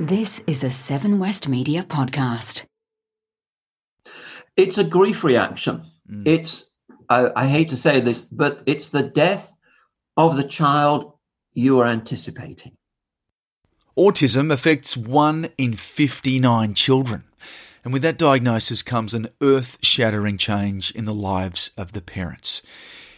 This is a Seven West Media podcast. It's a grief reaction. Mm. It's, I, I hate to say this, but it's the death of the child you are anticipating. Autism affects 1 in 59 children. And with that diagnosis comes an earth shattering change in the lives of the parents.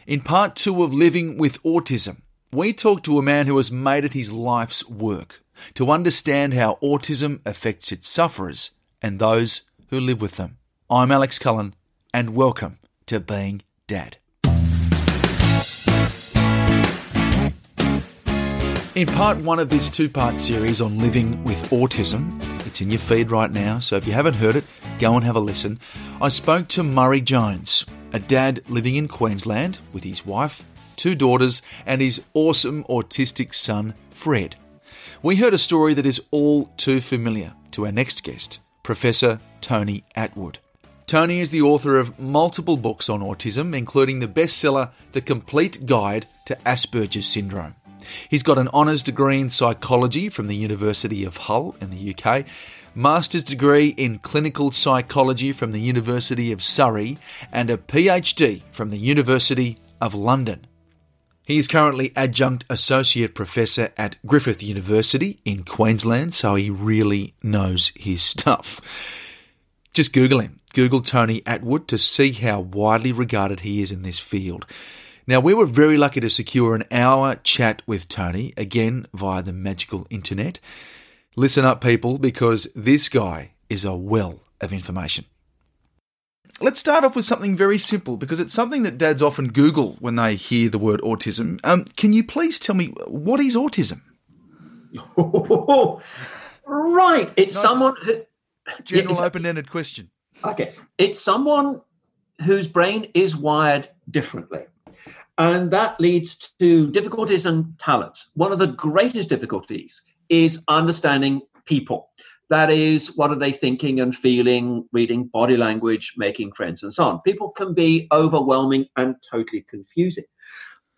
In part two of Living with Autism, we talk to a man who has made it his life's work to understand how autism affects its sufferers and those who live with them. I'm Alex Cullen, and welcome to Being Dad. In part one of this two part series on living with autism, it's in your feed right now, so if you haven't heard it, go and have a listen. I spoke to Murray Jones, a dad living in Queensland with his wife, two daughters, and his awesome autistic son, Fred. We heard a story that is all too familiar to our next guest, Professor Tony Attwood. Tony is the author of multiple books on autism, including the bestseller The Complete Guide to Asperger's Syndrome. He's got an honours degree in psychology from the University of Hull in the UK, master's degree in clinical psychology from the University of Surrey, and a PhD from the University of London. He is currently adjunct associate professor at Griffith University in Queensland, so he really knows his stuff. Just Google him. Google Tony Attwood to see how widely regarded he is in this field. Now, we were very lucky to secure an hour chat with Tony, again via the magical internet. Listen up, people, because this guy is a well of information. Let's start off with something very simple because it's something that dads often Google when they hear the word autism. Um, can you please tell me what is autism? right. It's Nice. someone who. General Yeah, open ended question. Okay. It's someone whose brain is wired differently. And that leads to difficulties and talents. One of the greatest difficulties is understanding people. That is, what are they thinking and feeling, reading body language, making friends, and so on. People can be overwhelming and totally confusing.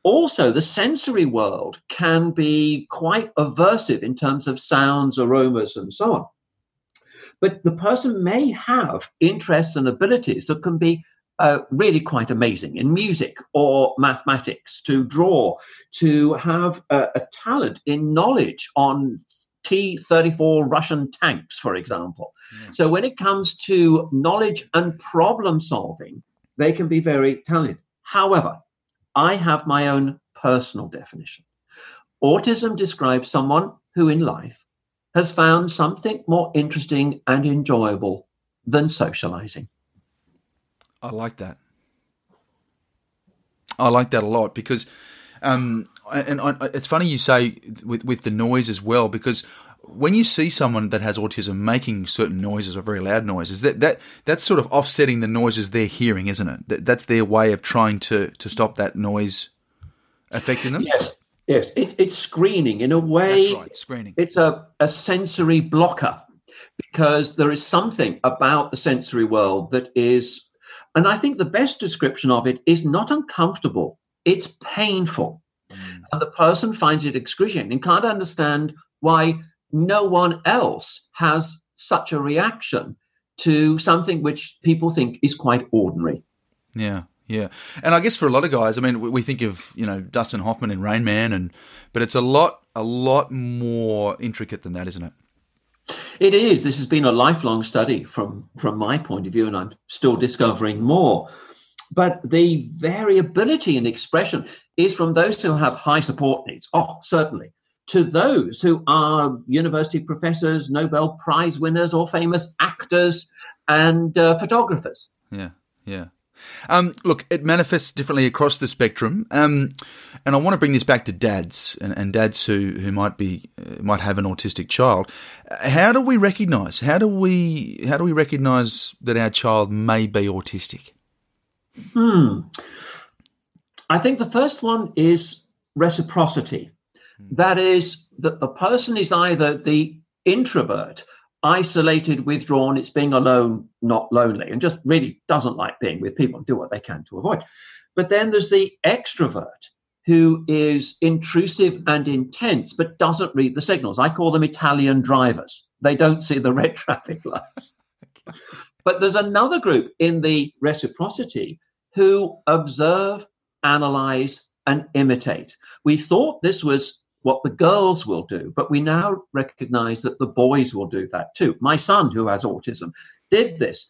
Also, the sensory world can be quite aversive in terms of sounds, aromas, and so on. But the person may have interests and abilities that can be uh, really quite amazing in music or mathematics, to draw, to have a, a talent in knowledge on T 34 Russian tanks, for example. So when it comes to knowledge and problem solving, they can be very talented. However, I have my own personal definition. Autism describes someone who in life has found something more interesting and enjoyable than socializing. I like that. I like that a lot because, um, and I, it's funny you say with with the noise as well because when you see someone that has autism making certain noises or very loud noises, that that that's sort of offsetting the noises they're hearing, isn't it? That, that's their way of trying to to stop that noise affecting them. Yes, yes, it, it's screening in a way. That's right, screening. It's a, a sensory blocker because there is something about the sensory world that is, and I think the best description of it is not uncomfortable, it's painful. Mm. And the person finds it excruciating and can't understand why no one else has such a reaction to something which people think is quite ordinary. Yeah, yeah, and I guess for a lot of guys, I mean, we- we think of you know Dustin Hoffman in Rain Man, and but it's a lot, a lot more intricate than that, isn't it? It is. This has been a lifelong study from from my point of view, and I'm still discovering more. But the variability in expression is from those who have high support needs. Oh, certainly. To those who are university professors, Nobel Prize winners, or famous actors and uh, photographers. Yeah, yeah. Um, look, it manifests differently across the spectrum, um, and I want to bring this back to dads and, and dads who who might be uh, might have an autistic child. How do we recognise? How do we how do we recognise that our child may be autistic? Hmm. I think the first one is reciprocity. Hmm. That is that the person is either the introvert isolated, withdrawn. It's being alone, not lonely, and just really doesn't like being with people and do what they can to avoid. But then there's the extrovert who is intrusive and intense, but doesn't read the signals. I call them Italian drivers. They don't see the red traffic lights. but there's another group in the reciprocity who observe, analyze, and imitate. We thought this was what the girls will do. But we now recognize that the boys will do that too. My son, who has autism, did this.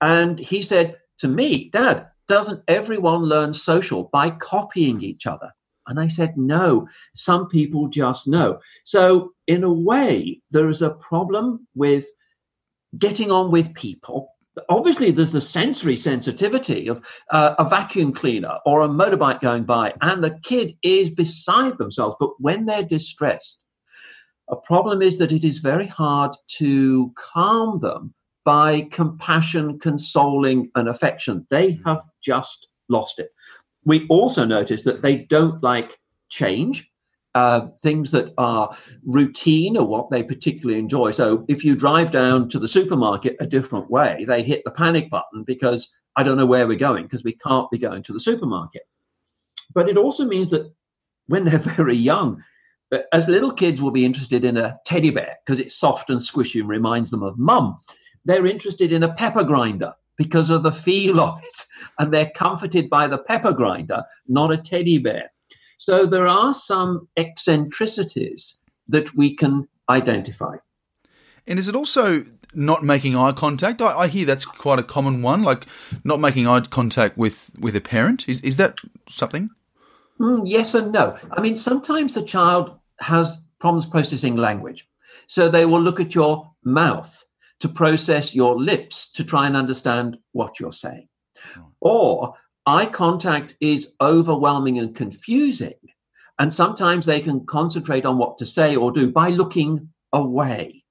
And he said to me, Dad, doesn't everyone learn social by copying each other? And I said, no, some people just know. So, in a way, there is a problem with getting on with people obviously there's the sensory sensitivity of uh, a vacuum cleaner or a motorbike going by and the kid is beside themselves. But when they're distressed a problem is that it is very hard to calm them by compassion consoling and affection. They have just lost it. We also notice that they don't like change uh, things that are routine or what they particularly enjoy. So if you drive down to the supermarket a different way, they hit the panic button because I don't know where we're going because we can't be going to the supermarket. But it also means that when they're very young, uh, as little kids will be interested in a teddy bear because it's soft and squishy and reminds them of mum. They're interested in a pepper grinder because of the feel of it. And they're comforted by the pepper grinder, not a teddy bear. So there are some eccentricities that we can identify. And is it also not making eye contact? I, I, hear that's quite a common one, like not making eye contact with with a parent. Is is that something? Mm, yes and no. I mean, sometimes the child has problems processing language, so they will look at your mouth to process your lips to try and understand what you're saying, or eye contact is overwhelming and confusing. And sometimes they can concentrate on what to say or do by looking away.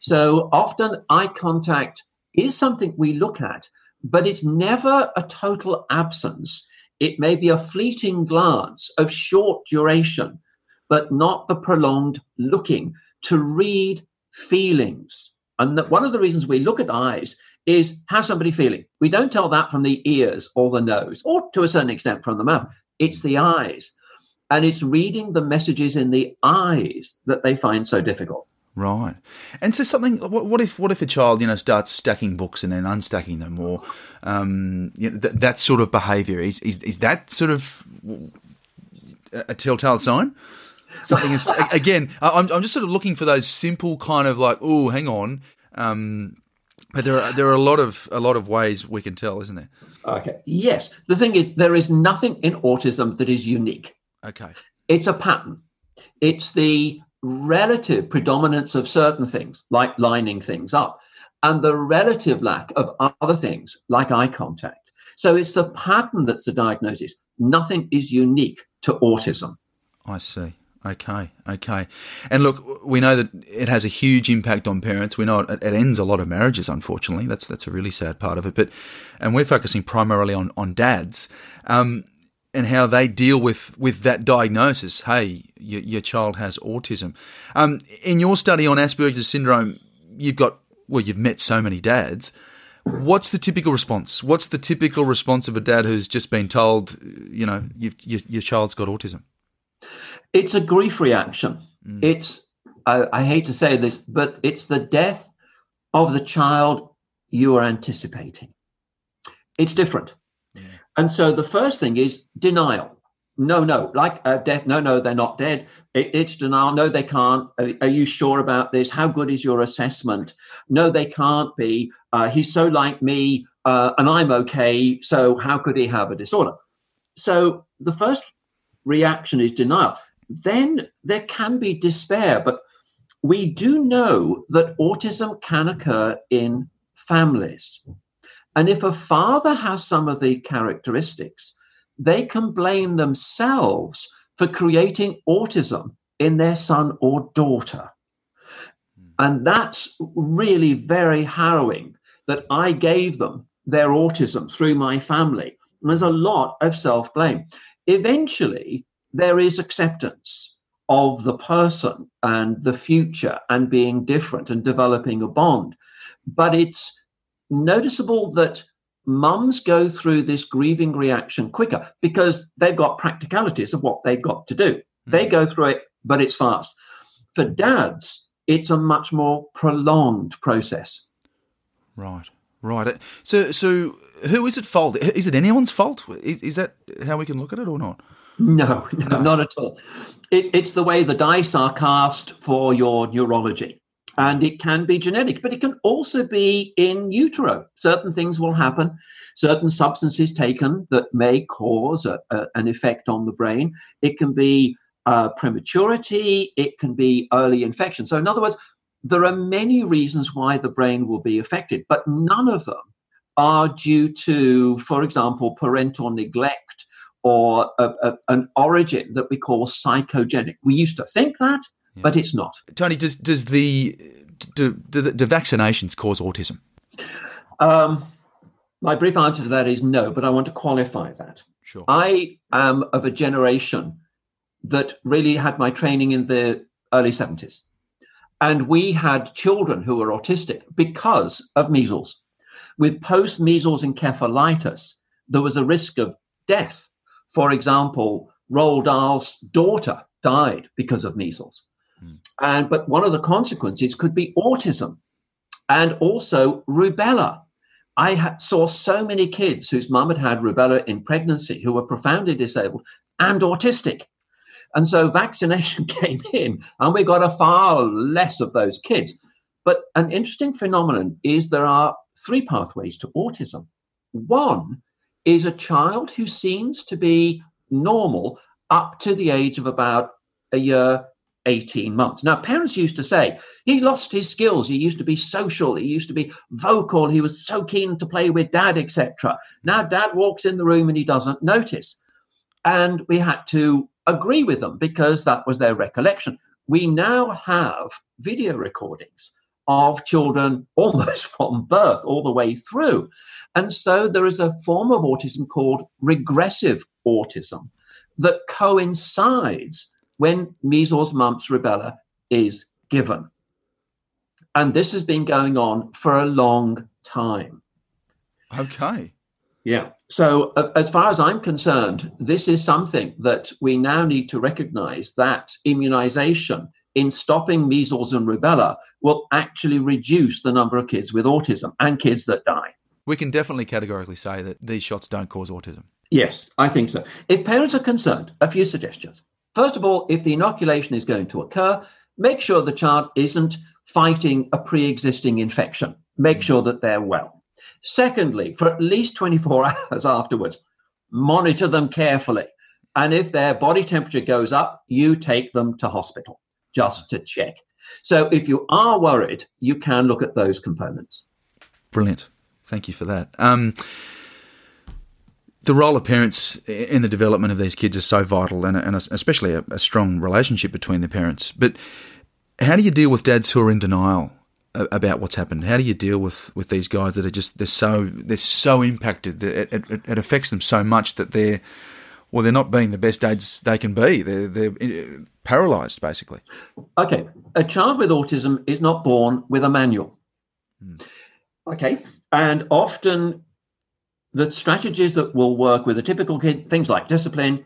So often eye contact is something we look at, but it's never a total absence. It may be a fleeting glance of short duration, but not the prolonged looking to read feelings. And that one of the reasons we look at eyes is how's somebody feeling? We don't tell that from the ears or the nose, or to a certain extent from the mouth. It's the eyes. And it's reading the messages in the eyes that they find so difficult. Right, and so something. What, what, if what if a child, you know, starts stacking books and then unstacking them, or um, you know, th- that sort of behaviour? Is, is is that sort of a telltale sign? Something is again. I'm I'm just sort of looking for those simple kind of like, oh, hang on, um, but there are there are a lot of a lot of ways we can tell, isn't there? Okay. Yes. The thing is, there is nothing in autism that is unique. Okay. It's a pattern. It's the relative predominance of certain things, like lining things up, and the relative lack of other things, like eye contact. So it's the pattern that's the diagnosis. Nothing is unique to autism. I see. Okay, okay. And look, we know that it has a huge impact on parents. We know it, it, ends a lot of marriages, unfortunately. That's that's a really sad part of it. But and we're focusing primarily on on dads um, and how they deal with with that diagnosis. Hey, your, your child has autism. Um, in your study on Asperger's syndrome, you've got well, you've met so many dads. What's the typical response? What's the typical response of a dad who's just been told, you know, your, your child's got autism? It's a grief reaction. Mm. It's, I, I hate to say this, but it's the death of the child you are anticipating. It's different. Yeah. And so the first thing is denial. No, no, like uh, death. No, no, they're not dead. It, it's denial. No, they can't. Are, are, you sure about this? How good is your assessment? No, they can't be. Uh, he's so like me, uh, and I'm okay. So how could he have a disorder? So the first reaction is denial then there can be despair. But we do know that autism can occur in families. And if a father has some of the characteristics, they can blame themselves for creating autism in their son or daughter. Hmm. And that's really very harrowing that I gave them their autism through my family. There's a lot of self blame. Eventually, there is acceptance of the person and the future and being different and developing a bond. But it's noticeable that mums go through this grieving reaction quicker because they've got practicalities of what they've got to do. Mm. They go through it, but it's fast. For dads, it's a much more prolonged process. Right, right. So, so who is it fault? Is it anyone's fault? Is, is that how we can look at it or not? No, no, no. not at all. It, it's the way the dice are cast for your neurology and it can be genetic, but it can also be in utero. Certain things will happen, certain substances taken that may cause a, a, an effect on the brain. It can be uh, prematurity, it can be early infection. So, in other words, there are many reasons why the brain will be affected, but none of them are due to, for example, parental neglect or a, an origin that we call psychogenic. We used to think that yeah. but it's not. Tony, does does the do, do, do vaccinations cause autism? Um, my brief answer to that is no, but I want to qualify that. Sure. I am of a generation that really had my training in the early 70s. And we had children who were autistic because of measles. With post measles encephalitis, there was a risk of death. For example, Roald Dahl's daughter died because of measles. Mm. And but one of the consequences could be autism and also rubella. I ha- saw so many kids whose mum had had rubella in pregnancy who were profoundly disabled and autistic. And so vaccination came in, and we got a far less of those kids. But an interesting phenomenon is there are three pathways to autism. One is a child who seems to be normal up to the age of about a year 18 months. Now, parents used to say he lost his skills. He used to be social. He used to be vocal. He was so keen to play with dad, etc. Now, dad walks in the room and he doesn't notice. And we had to agree with them because that was their recollection. We now have video recordings of children almost from birth all the way through. And so there is a form of autism called regressive autism that coincides when measles, mumps, rubella is given. And this has been going on for a long time. Okay. Yeah. So, uh, as far as I'm concerned, this is something that we now need to recognize that immunization in stopping measles and rubella will actually reduce the number of kids with autism and kids that die. We can definitely categorically say that these shots don't cause autism. Yes, I think so. If parents are concerned, a few suggestions. First of all, if the inoculation is going to occur, make sure the child isn't fighting a pre existing infection. Make sure that they're well. Secondly, for at least 24 hours afterwards, monitor them carefully. And if their body temperature goes up, you take them to hospital just to check. So if you are worried, you can look at those components. Brilliant. Thank you for that. Um, the role of parents in the development of these kids is so vital, and, and especially a, a, strong relationship between the parents. But how do you deal with dads who are in denial about what's happened? How do you deal with, with these guys that are just they're so they're so impacted that it, it, it affects them so much that they're well they're not being the best dads they can be. They're they're uh, paralyzed basically. Okay, a child with autism is not born with a manual. Hmm. Okay, and often the strategies that will work with a typical kid, things like discipline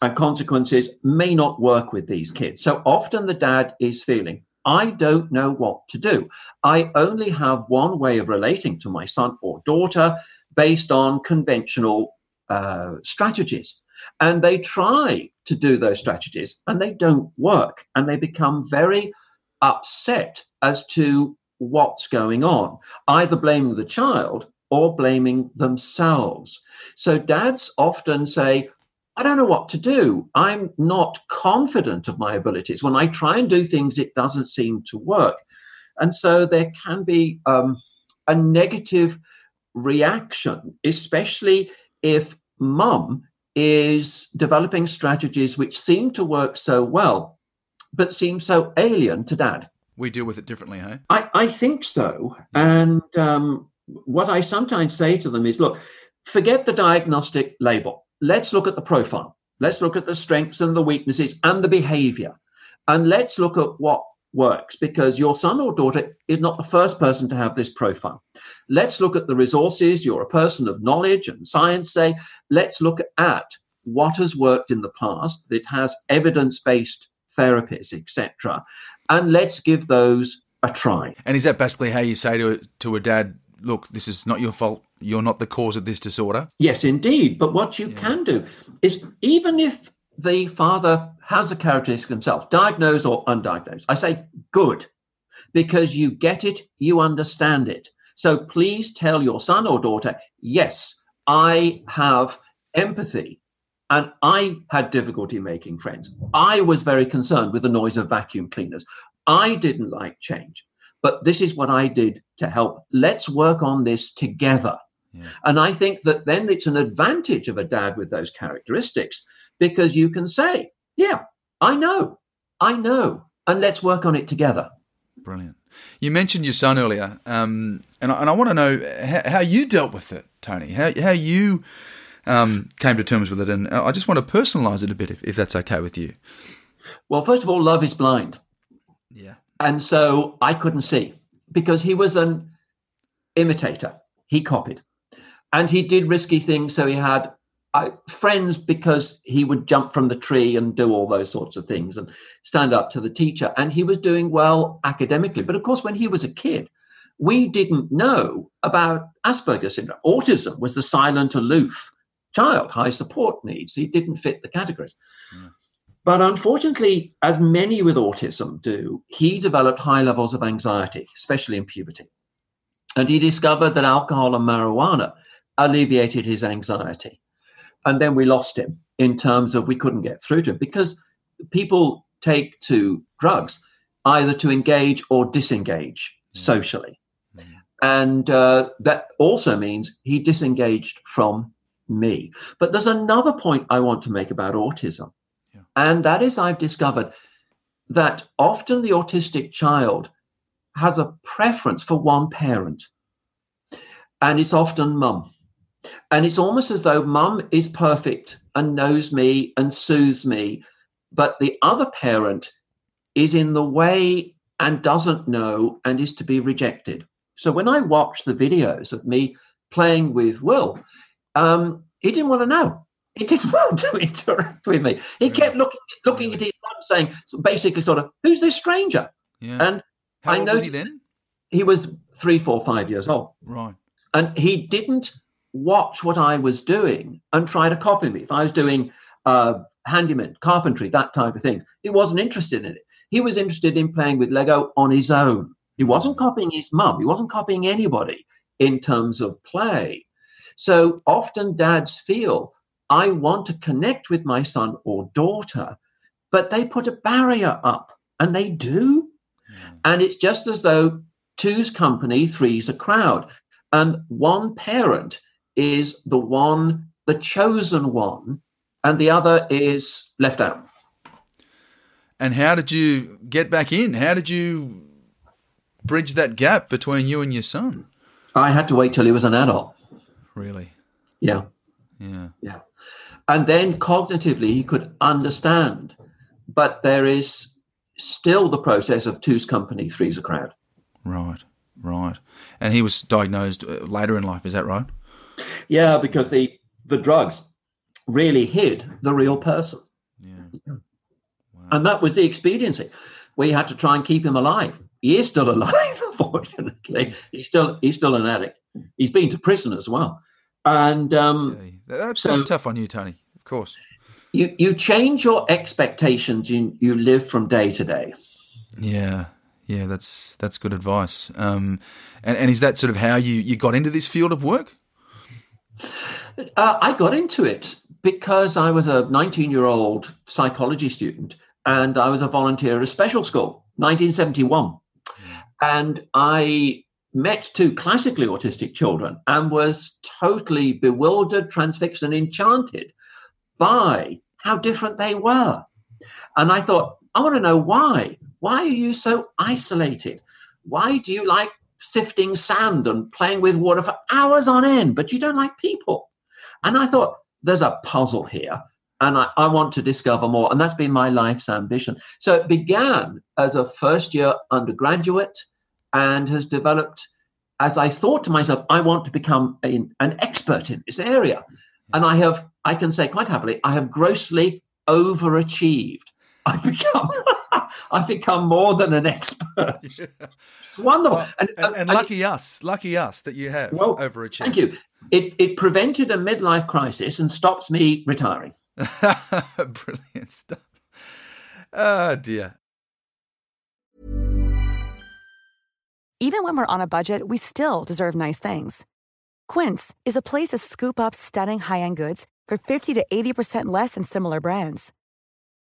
and consequences, may not work with these kids. So often the dad is feeling, I don't know what to do. I only have one way of relating to my son or daughter based on conventional uh, strategies. And they try to do those strategies and they don't work. And they become very upset as to what's going on, either blaming the child or blaming themselves. So dads often say, I don't know what to do. I'm not confident of my abilities. When I try and do things, it doesn't seem to work. And so there can be um, a negative reaction, especially if mum is developing strategies which seem to work so well, but seem so alien to dad. We deal with it differently, hey? I, I think so. And um, what I sometimes say to them is look, forget the diagnostic label. Let's look at the profile. Let's look at the strengths and the weaknesses and the behavior. And let's look at what works because your son or daughter is not the first person to have this profile. Let's look at the resources. You're a person of knowledge and science, say. Let's look at what has worked in the past that has evidence based therapies, etc. And let's give those a try. And is that basically how you say to, to a dad, look, this is not your fault. You're not the cause of this disorder? Yes, indeed. But what you yeah. can do is even if the father has a characteristic himself, diagnosed or undiagnosed, I say good, because you get it, you understand it. So please tell your son or daughter, yes, I have empathy and I had difficulty making friends. I was very concerned with the noise of vacuum cleaners. I didn't like change, but this is what I did to help. Let's work on this together. Yeah. And I think that then it's an advantage of a dad with those characteristics because you can say, yeah, I know, I know, and let's work on it together. Brilliant. You mentioned your son earlier, um, and, I, and I want to know how, how, you dealt with it, Tony. How how you um, came to terms with it, and I just want to personalise it a bit, if, if that's okay with you. Well, first of all, love is blind. Yeah. And so I couldn't see because he was an imitator. He copied, and he did risky things. So he had I, friends because he would jump from the tree and do all those sorts of things and stand up to the teacher. And he was doing well academically. But of course, when he was a kid, we didn't know about Asperger's syndrome. Autism was the silent, aloof child, high support needs. He didn't fit the categories. Yeah. But unfortunately, as many with autism do, he developed high levels of anxiety, especially in puberty. And he discovered that alcohol and marijuana alleviated his anxiety and then we lost him in terms of we couldn't get through to him because people take to drugs either to engage or disengage mm. socially. Mm. And uh, that also means he disengaged from me. But there's another point I want to make about autism. Yeah. And that is, I've discovered that often the autistic child has a preference for one parent, and it's often mum. And it's almost as though mum is perfect and knows me and soothes me, but the other parent is in the way and doesn't know and is to be rejected. So when I watch the videos of me playing with Will, um, he didn't want to know. He didn't want to interact with me. He yeah. kept looking looking at his mum, saying basically sort of, "Who's this stranger?" Yeah. And How I know he then. He was three, four, five years old. Right. And he didn't watch what I was doing and try to copy me. If I was doing uh, handyman, carpentry, that type of things, he wasn't interested in it. He was interested in playing with Lego on his own. He wasn't copying his mum. He wasn't copying anybody in terms of play. So often dads feel, I want to connect with my son or daughter, but they put a barrier up, and they do. Mm. And it's just as though two's company, three's a crowd. And one parent is the one, the chosen one, and the other is left out. And how did you get back in? How did you bridge that gap between you and your son? I had to wait till he was an adult. Really? Yeah. Yeah. Yeah. And then cognitively, he could understand. But there is still the process of two's company, three's a crowd. Right, right. And he was diagnosed uh, later in life, is that right? Yeah, because the the drugs really hid the real person. Yeah. Wow. And that was the expediency. We had to try and keep him alive. He is still alive, unfortunately. He's still he's still an addict. He's been to prison as well. And um, that's, so that's tough on you, Tony. Of course. You you change your expectations. You you live from day to day. Yeah, yeah, that's that's good advice. Um, and and is that sort of how you you got into this field of work? Uh, I got into it because I was a 19 year old psychology student and I was a volunteer at a special school, 1971. And I met two classically autistic children and was totally bewildered, transfixed, and enchanted by how different they were. And I thought, I want to know why. Why are you so isolated? Why do you like sifting sand and playing with water for hours on end, but you don't like people? And I thought, there's a puzzle here. And I, I want to discover more. And that's been my life's ambition. So it began as a first year undergraduate and has developed as I thought to myself, I want to become a, an expert in this area. And I have, I can say quite happily, I have grossly overachieved. I've become, I've become more than an expert. It's wonderful. Well, and, and, and, uh, lucky us, lucky us that you have well, overachieved. Thank you. It, it prevented a midlife crisis and stops me retiring. Brilliant stuff. Oh, dear. Even when we're on a budget, we still deserve nice things. Quince is a place to scoop up stunning high end goods for 50 to 80% less than similar brands.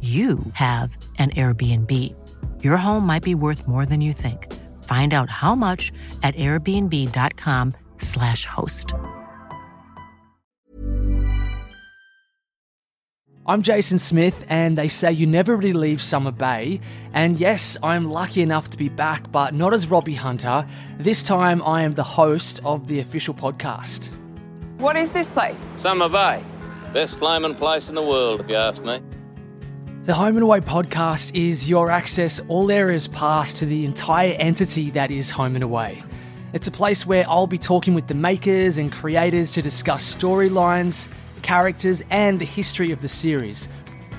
you have an Airbnb. Your home might be worth more than you think. Find out how much at airbnb.com/slash host. I'm Jason Smith, and they say you never really leave Summer Bay. And yes, I'm lucky enough to be back, but not as Robbie Hunter. This time, I am the host of the official podcast. What is this place? Summer Bay. Best flaming place in the world, if you ask me. The Home and Away podcast is your access all areas past to the entire entity that is Home and Away. It's a place where I'll be talking with the makers and creators to discuss storylines, characters, and the history of the series.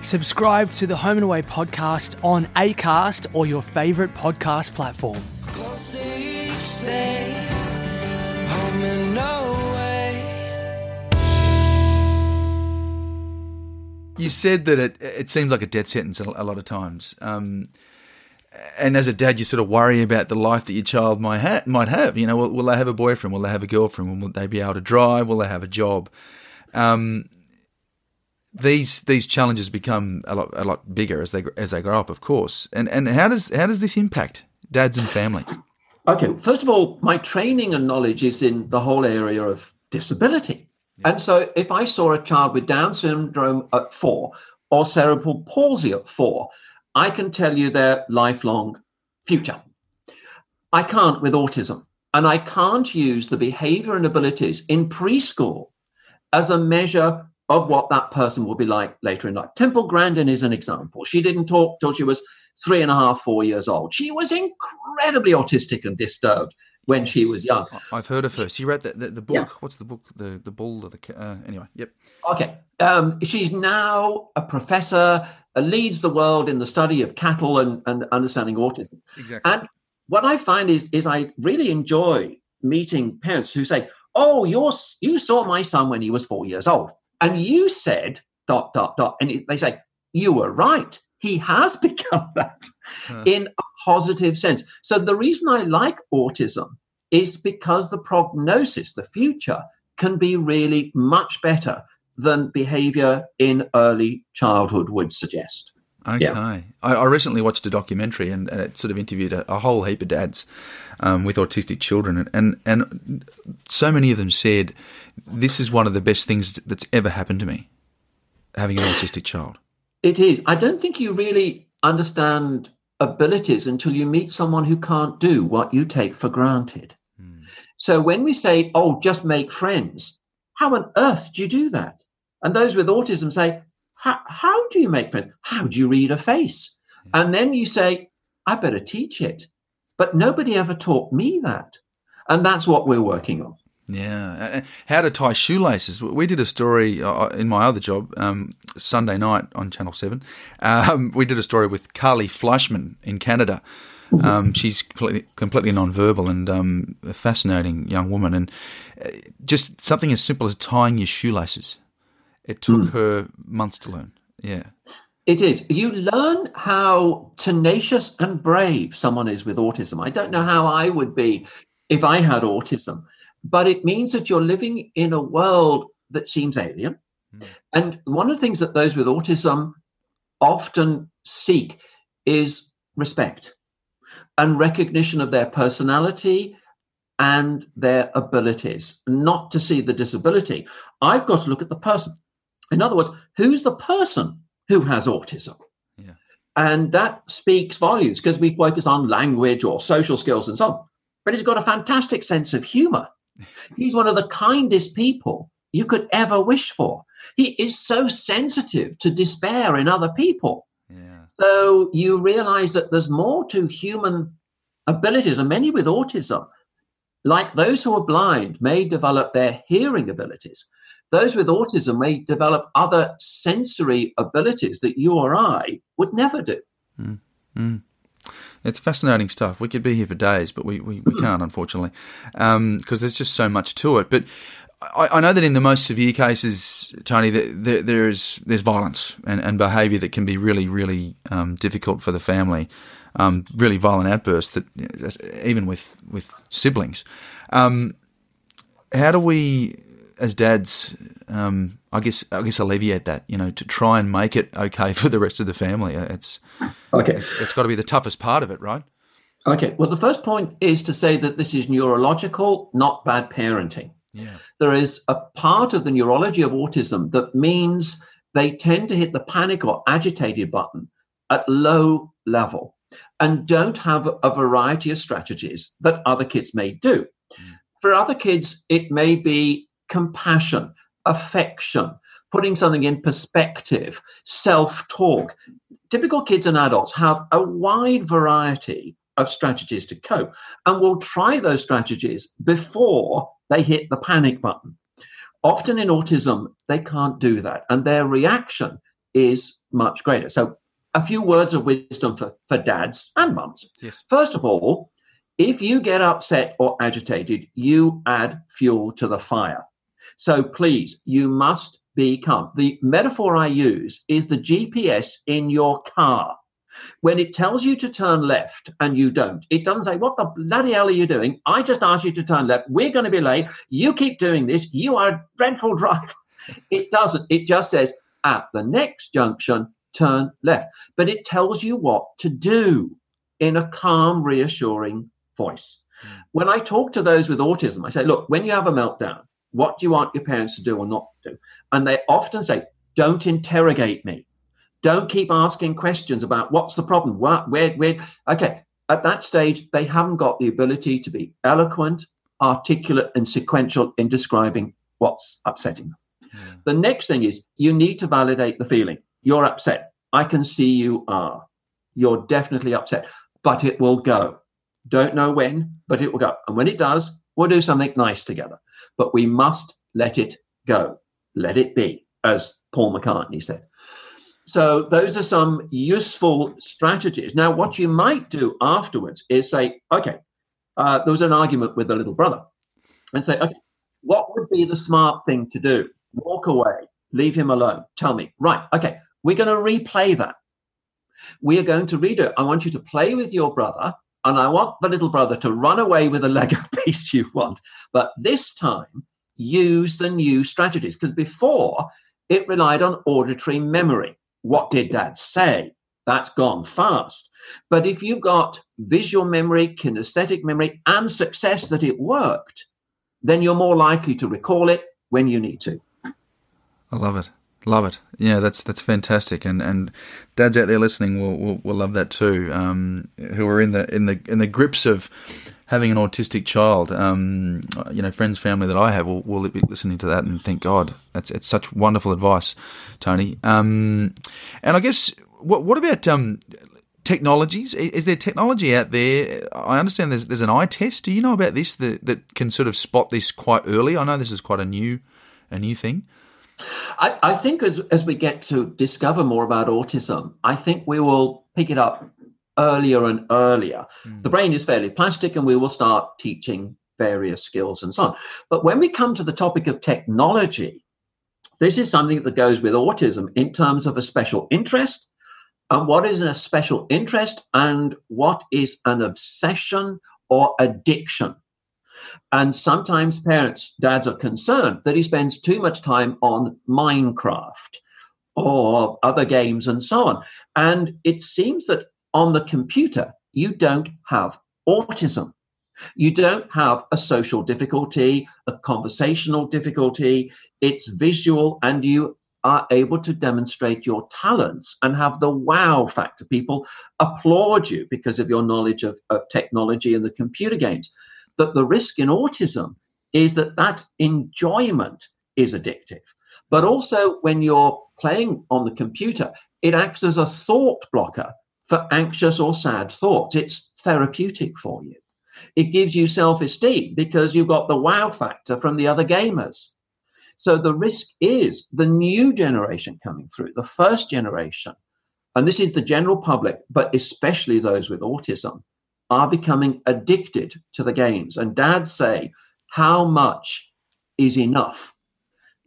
Subscribe to the Home and Away podcast on Acast or your favourite podcast platform. You said that it it seems like a death sentence a lot of times. Um, and as a dad, you sort of worry about the life that your child might ha- might have. You know, will, will, they have a boyfriend? Will they have a girlfriend? Will they be able to drive? Will they have a job? Um, these these challenges become a lot a lot bigger as they as they grow up, of course. And and how does how does this impact dads and families? Okay, first of all, my training and knowledge is in the whole area of disability. And so if I saw a child with Down syndrome at four or cerebral palsy at four, I can tell you their lifelong future. I can't with autism. And I can't use the behavior and abilities in preschool as a measure of what that person will be like later in life. Temple Grandin is an example. She didn't talk till she was three and a half, four years old. She was incredibly autistic and disturbed when she was young. I've heard of her. She read the, the, the book. Yeah. What's the book? The the bull or the uh, anyway. Yep. Okay. Um, she's now a professor, uh, leads the world in the study of cattle and, and understanding autism. Exactly. And what I find is is I really enjoy meeting parents who say, "Oh, you you saw my son when he was four years old, and you said dot dot dot," and they say you were right. He has become that huh. in positive sense. So the reason I like autism is because the prognosis, the future, can be really much better than behavior in early childhood would suggest. Okay. Yeah. I, I, recently watched a documentary and, and it sort of interviewed a, a whole heap of dads um, with autistic children. And, and, and so many of them said, This is one of the best things that's ever happened to me, having an autistic child. It is. I don't think you really understand abilities until you meet someone who can't do what you take for granted. Mm. So when we say, oh, just make friends, how on earth do you do that? And those with autism say, how, how do you make friends? How do you read a face? And then you say, I better teach it. But nobody ever taught me that. And that's what we're working on. Yeah, how to tie shoelaces. We did a story uh, in my other job um, Sunday night on Channel Seven. Um, we did a story with Carly Fleischmann in Canada. Mm-hmm. Um, she's completely, completely non-verbal and um, a fascinating young woman, and uh, just something as simple as tying your shoelaces. It took mm. her months to learn. Yeah, it is. You learn how tenacious and brave someone is with autism. I don't know how I would be if I had autism but it means that you're living in a world that seems alien. Mm. And one of the things that those with autism often seek is respect and recognition of their personality and their abilities, not to see the disability. I've got to look at the person. In other words, who's the person who has autism? Yeah. And that speaks volumes because we focus on language or social skills and so on. But he's got a fantastic sense of humor. He's one of the kindest people you could ever wish for. He is so sensitive to despair in other people. Yeah. So you realize that there's more to human abilities, and many with autism, like those who are blind, may develop their hearing abilities. Those with autism may develop other sensory abilities that you or I would never do. Mm. Mm. It's fascinating stuff. We could be here for days, but we, we, we can't, unfortunately, because um, there's just so much to it. But I, I, know that in the most severe cases, Tony, there, there's there's violence and, and behaviour that can be really, really um, difficult for the family. Um, really violent outbursts that even with with siblings. Um, how do we as dads, um, I guess I guess alleviate that, you know, to try and make it okay for the rest of the family. It's okay. it's, it's got to be the toughest part of it, right? Okay. Well, the first point is to say that this is neurological, not bad parenting. Yeah. There is a part of the neurology of autism that means they tend to hit the panic or agitated button at low level and don't have a variety of strategies that other kids may do. Mm. For other kids, it may be compassion, affection, putting something in perspective, self talk. Typical kids and adults have a wide variety of strategies to cope and will try those strategies before they hit the panic button. Often in autism, they can't do that, and their reaction is much greater. So, a few words of wisdom for, for dads and mums. Yes. First of all, if you get upset or agitated, you add fuel to the fire. So please, you must be calm. The metaphor I use is the GPS in your car. When it tells you to turn left and you don't, it doesn't say, What the bloody hell are you doing? I just asked you to turn left. We're going to be late. You keep doing this. You are a dreadful driver. it doesn't. It just says, At the next junction, turn left. But it tells you what to do in a calm, reassuring voice. Mm. When I talk to those with autism, I say, Look, when you have a meltdown, what do you want your parents to do or not do? And they often say, don't interrogate me. Don't keep asking questions about what's the problem, what, where, where. Okay, at that stage, they haven't got the ability to be eloquent, articulate, and sequential in describing what's upsetting them. Yeah. The next thing is you need to validate the feeling. You're upset. I can see you are. You're definitely upset, but it will go. Don't know when, but it will go. And when it does, we'll do something nice together but we must let it go. Let it be, as Paul McCartney said. So, those are some useful strategies. Now, what you might do afterwards is say, okay, uh, there was an argument with the little brother, and say, okay, what would be the smart thing to do? Walk away, leave him alone. Tell me, right, okay, we're going to replay that. We are going to redo it. I want you to play with your brother and I want the little brother to run away with a Lego piece you want. But this time, use the new strategies because before it relied on auditory memory. What did dad say? That's gone fast. But if you've got visual memory, kinesthetic memory, and success that it worked, then you're more likely to recall it when you need to. I love it. Love it. Yeah, that's that's fantastic, and and dads out there listening will will, will love that too. Um, who are in the in the in the grips of having an autistic child. Um, you know, friends, family that I have will, will be listening to that and think, God, that's it's such wonderful advice, Tony. Um, and I guess what what about um, technologies? Is there technology out there? I understand there's there's an eye test. Do you know about this that that can sort of spot this quite early? I know this is quite a new a new thing. I, I think as as we get to discover more about autism, I think we will pick it up earlier and earlier. Mm. The brain is fairly plastic, and we will start teaching various skills and so on. But when we come to the topic of technology, this is something that goes with autism in terms of a special interest. And what is a special interest and what is an obsession or addiction? And sometimes parents, dads are concerned that he spends too much time on Minecraft or other games and so on. And it seems that on the computer, you don't have autism. You don't have a social difficulty, a conversational difficulty. It's visual, and you are able to demonstrate your talents and have the wow factor. People applaud you because of your knowledge of, of technology and the computer games. That the risk in autism is that that enjoyment is addictive. But also, when you're playing on the computer, it acts as a thought blocker for anxious or sad thoughts. It's therapeutic for you. It gives you self esteem because you've got the wow factor from the other gamers. So the risk is the new generation coming through, the first generation, and this is the general public, but especially those with autism, are becoming addicted to the games. And dads say, How much is enough?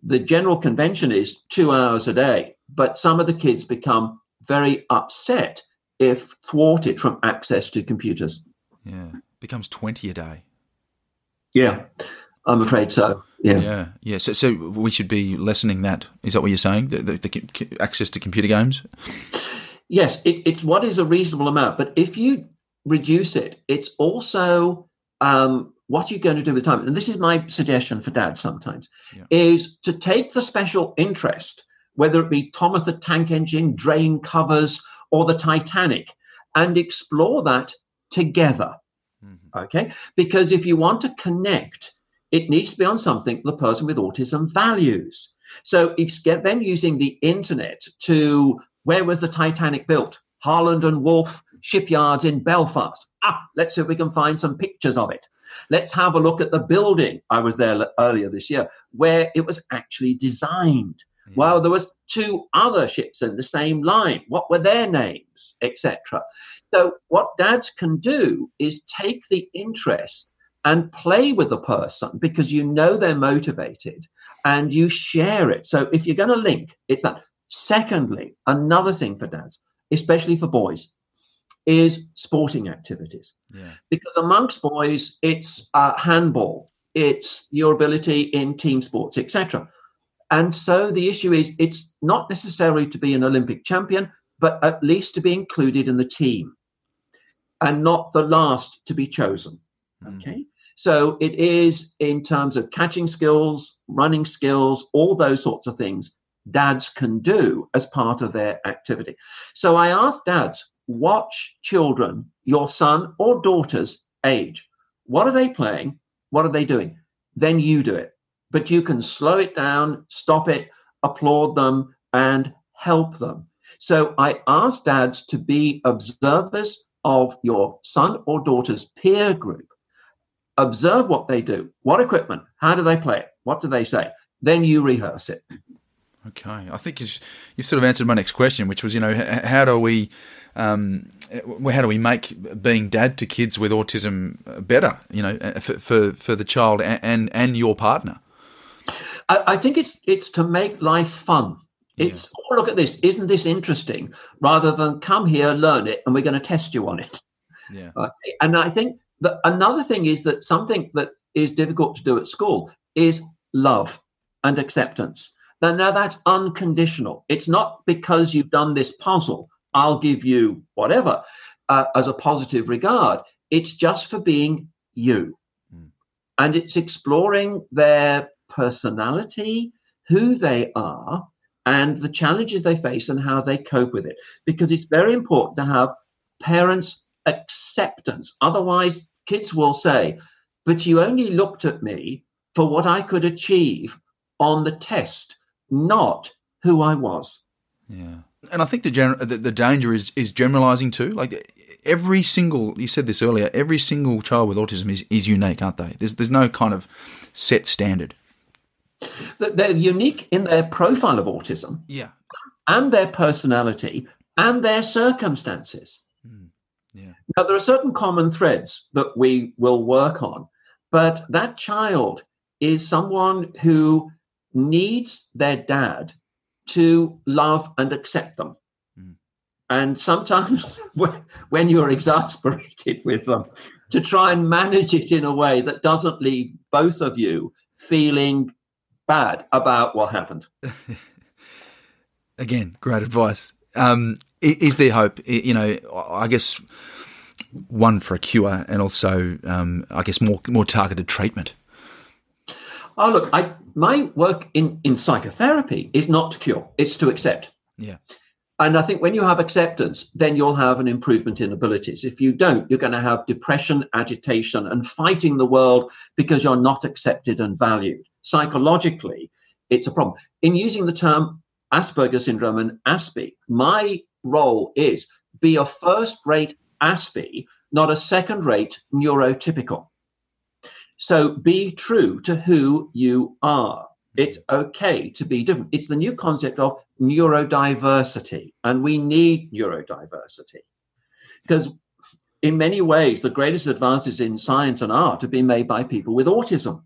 The general convention is two hours a day, but some of the kids become very upset if thwarted from access to computers. Yeah, becomes 20 a day. Yeah, I'm afraid so. Yeah. Yeah. Yeah. So, so we should be lessening that. Is that what you're saying? The, the, the access to computer games? Yes, it, it's what is a reasonable amount. But if you reduce it, it's also um, what you're going to do with time. And this is my suggestion for dads sometimes yeah. is to take the special interest, whether it be Thomas the Tank Engine, drain covers, or the Titanic and explore that together. Mm-hmm. Okay? Because if you want to connect, it needs to be on something the person with autism values. So if then using the internet to where was the Titanic built? Harland and Wolff shipyards in Belfast. Ah, let's see if we can find some pictures of it. Let's have a look at the building. I was there earlier this year where it was actually designed. Mm. Well, there was two other ships in the same line. What were their names, etc. So what dads can do is take the interest and play with the person because you know they're motivated and you share it. So if you're going to link, it's that. Secondly, another thing for dads, especially for boys, is sporting activities. Yeah. Because amongst boys, it's uh, handball, it's your ability in team sports, etc. And so the issue is it's not necessarily to be an Olympic champion, but at least to be included in the team and not the last to be chosen. Mm. Okay. So it is in terms of catching skills, running skills, all those sorts of things dads can do as part of their activity. So I ask dads, watch children, your son or daughter's age. What are they playing? What are they doing? Then you do it but you can slow it down, stop it, applaud them, and help them. So I ask dads to be observers of your son or daughter's peer group. Observe what they do, what equipment, how do they play it, what do they say. Then you rehearse it. Okay, I think you you sort of answered my next question, which was, you know, how do we um, how do we make being dad to kids with autism better, you know, for for, for the child and, and, and your partner? I, I think it's it's to make life fun. It's yeah. oh look at this, isn't this interesting? Rather than come here, learn it, and we're going to test you on it. Yeah. And I think that another thing is that something that is difficult to do at school is love and acceptance. Now, now that's unconditional. It's not because you've done this puzzle, I'll give you whatever uh, as a positive regard. It's just for being you. Mm. And it's exploring their personality, who they are, and the challenges they face and how they cope with it. Because it's very important to have parents' acceptance. Otherwise, kids will say, but you only looked at me for what I could achieve on the test, not who I was. Yeah. And I think the, gen- the, the danger is is generalizing too. Like every single you said this earlier, every single child with autism is, is unique, aren't they? There's there's no kind of set standard. They're unique in their profile of autism. Yeah. And their personality and their circumstances. Mm. Yeah. Now there are certain common threads that we will work on, but that child is someone who needs their dad to love and accept them. Mm. And sometimes when you're exasperated with them, to try and manage it in a way that doesn't leave both of you feeling bad about what happened. Again, great advice. Um, is there hope? You know, I guess one for a cure, and also, um, I guess, more more targeted treatment. Oh, look, I my work in in psychotherapy is not to cure; it's to accept. Yeah. And I think when you have acceptance, then you'll have an improvement in abilities. If you don't, you're going to have depression, agitation, and fighting the world because you're not accepted and valued. Psychologically, it's a problem. In using the term Asperger syndrome and Aspie, my role is be a first rate Aspie, not a second rate neurotypical. So be true to who you are. It's okay to be different. It's the new concept of neurodiversity, and we need neurodiversity because, in many ways, the greatest advances in science and art have been made by people with autism.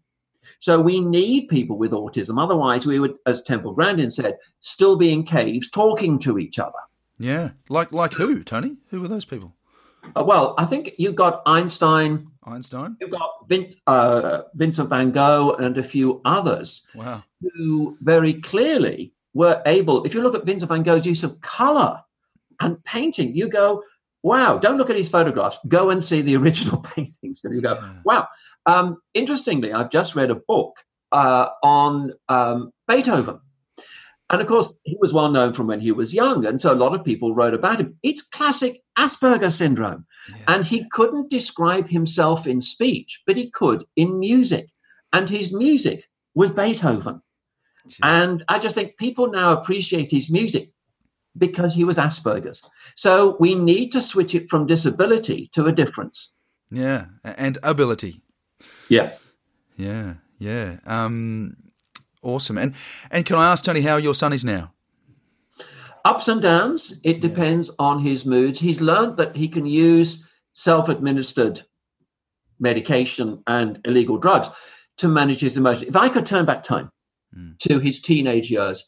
So we need people with autism. Otherwise, we would, as Temple Grandin said, still be in caves talking to each other. Yeah, like like who, Tony? Who were those people? Uh, well, I think you've got Einstein. Einstein. You've got Vin, uh, Vincent van Gogh and a few others. Wow. Who very clearly were able. If you look at Vincent van Gogh's use of color and painting, you go, wow, don't look at his photographs. Go and see the original paintings. And you go, yeah. wow. Um, interestingly, I've just read a book uh, on um, Beethoven. And of course, he was well known from when he was young. And so a lot of people wrote about him. It's classic Asperger syndrome. Yeah. And he couldn't describe himself in speech, but he could in music. And his music was Beethoven. And I just think people now appreciate his music because he was Asperger's. So we need to switch it from disability to a difference. Yeah, and ability. Yeah. Yeah, yeah. Um, awesome. And and can I ask Tony how your son is now? Ups and downs. It depends on his moods. He's learned that he can use self-administered medication and illegal drugs to manage his emotions. If I could turn back time mm. to his teenage years,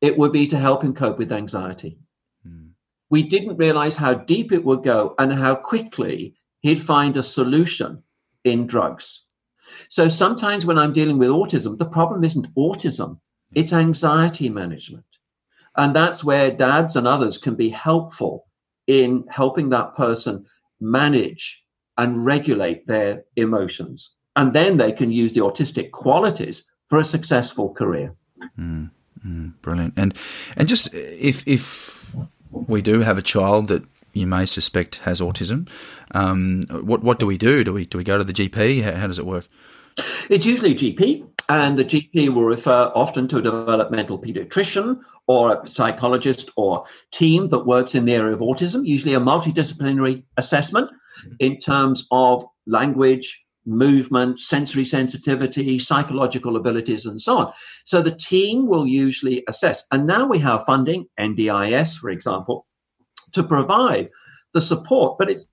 it would be to help him cope with anxiety. Mm. We didn't realize how deep it would go and how quickly he'd find a solution in drugs. So sometimes when I'm dealing with autism, the problem isn't autism, it's anxiety management. And that's where dads and others can be helpful in helping that person manage and regulate their emotions. And then they can use the autistic qualities for a successful career. Mm. Mm, brilliant. And and just if if we do have a child that you may suspect has autism, um, what what do we do? Do we do we go to the GP? How, how does it work? It's usually GP, and the GP will refer often to a developmental pediatrician or a psychologist or team that works in the area of autism, usually a multidisciplinary assessment mm-hmm. in terms of language, movement, sensory sensitivity, psychological abilities, and so on. So the team will usually assess. And now we have funding, NDIS, for example, to provide the support, but it's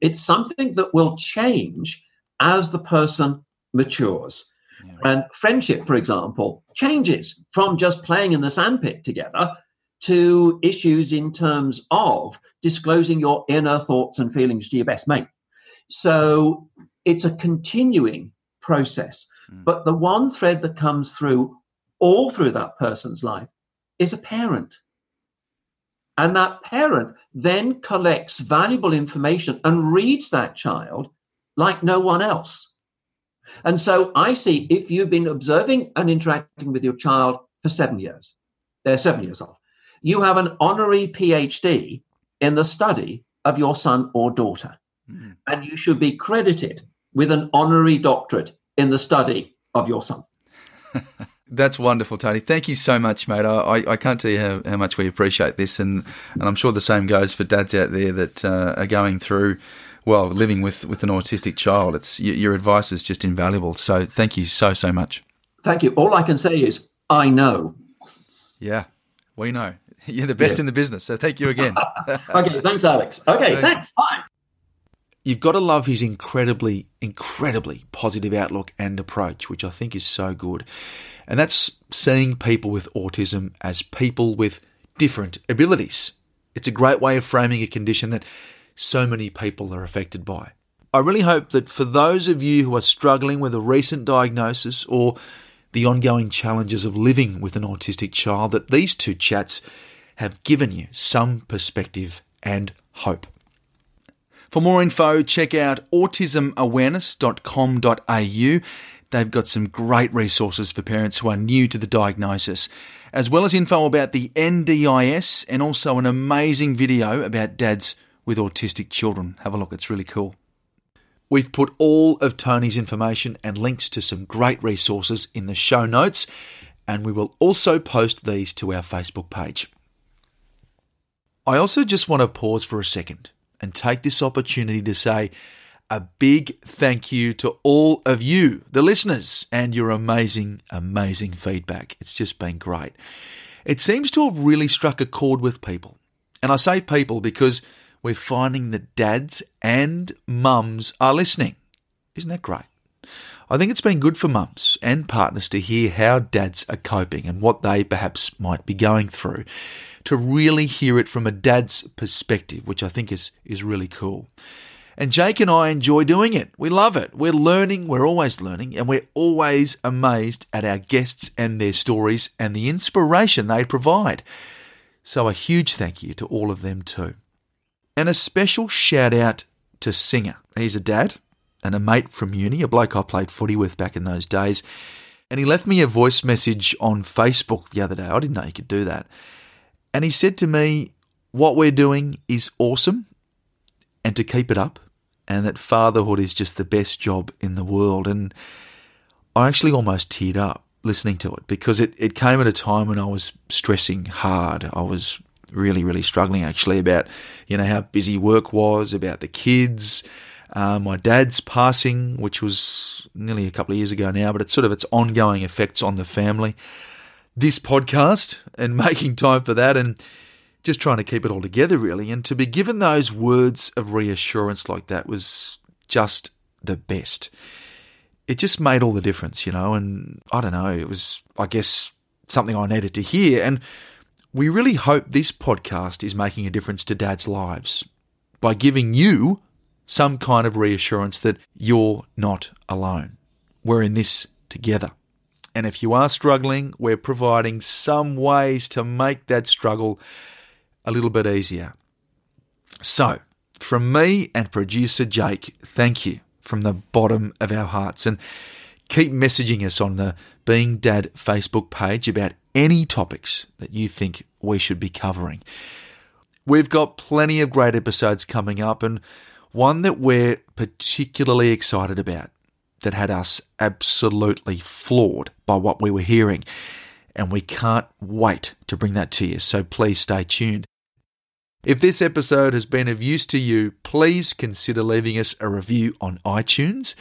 it's something that will change as the person matures. Yeah. And friendship, for example, changes from just playing in the sandpit together to issues in terms of disclosing your inner thoughts and feelings to your best mate. So it's a continuing process. Mm. But the one thread that comes through all through that person's life is a parent. And that parent then collects valuable information and reads that child like no one else. And so I see if you've been observing and interacting with your child for seven years, they're seven years old, you have an honorary PhD in the study of your son or daughter. mm. and you should be credited with an honorary doctorate in the study of your son. That's wonderful, Tony. Thank you so much, mate. I, I can't tell you how, how much we appreciate this, and, and I'm sure the same goes for dads out there that uh, are going through, well, living with, with an autistic child. It's your advice is just invaluable. So thank you so so much. Thank you. All I can say is I know. Yeah, we know. You're the best yeah. in the business. So thank you again. okay, thanks, Alex. Okay, thanks. Bye. You've got to love his incredibly, incredibly positive outlook and approach, which I think is so good. And that's seeing people with autism as people with different abilities. It's a great way of framing a condition that so many people are affected by. I really hope that for those of you who are struggling with a recent diagnosis or the ongoing challenges of living with an autistic child, that these two chats have given you some perspective and hope. For more info, check out autismawareness.com.au. They've got some great resources for parents who are new to the diagnosis, as well as info about the NDIS and also an amazing video about dads with autistic children. Have a look, it's really cool. We've put all of Tony's information and links to some great resources in the show notes, and we will also post these to our Facebook page. I also just want to pause for a second and take this opportunity to say a big thank you to all of you, the listeners, and your amazing, amazing feedback. It's just been great. It seems to have really struck a chord with people. And I say people because we're finding that dads and mums are listening. Isn't that great? I think it's been good for mums and partners to hear how dads are coping and what they perhaps might be going through to really hear it from a dad's perspective, which I think is, is really cool. And Jake and I enjoy doing it. We love it. We're learning, we're always learning, and we're always amazed at our guests and their stories and the inspiration they provide. So, a huge thank you to all of them too. And a special shout out to Singer. He's a dad and a mate from uni, a bloke I played footy with back in those days. And he left me a voice message on Facebook the other day. I didn't know you could do that. And he said to me, What we're doing is awesome and to keep it up, and that fatherhood is just the best job in the world. And I actually almost teared up listening to it because it, it came at a time when I was stressing hard. I was really, really struggling actually about, you know, how busy work was, about the kids, uh, my dad's passing, which was nearly a couple of years ago now, but it's sort of its ongoing effects on the family this podcast and making time for that and just trying to keep it all together, really. And to be given those words of reassurance like that was just the best. It just made all the difference, you know. And I don't know, it was, I guess, something I needed to hear. And we really hope this podcast is making a difference to dads' lives by giving you some kind of reassurance that you're not alone. We're in this together. And if you are struggling, we're providing some ways to make that struggle a little bit easier. So, from me and producer Jake, thank you from the bottom of our hearts. And keep messaging us on the Being Dad Facebook page about any topics that you think we should be covering. We've got plenty of great episodes coming up, and one that we're particularly excited about that had us absolutely floored by what we were hearing. And we can't wait to bring that to you, so please stay tuned. If this episode has been of use to you, please consider leaving us a review on iTunes.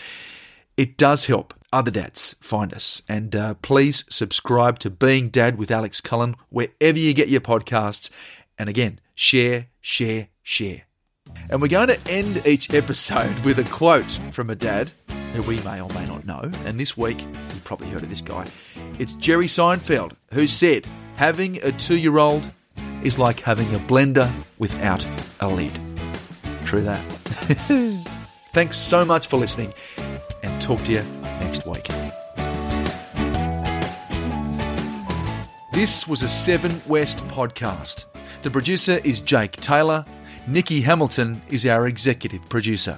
It does help other dads find us. And uh, please subscribe to Being Dad with Alex Cullen wherever you get your podcasts. And again, share, share, share. And we're going to end each episode with a quote from a dad who we may or may not know. And this week, you've probably heard of this guy. It's Jerry Seinfeld, who said, Having a two year old is like having a blender without a lid. True that. Thanks so much for listening, and talk to you next week. This was a Seven West podcast. The producer is Jake Taylor. Nikki Hamilton is our executive producer.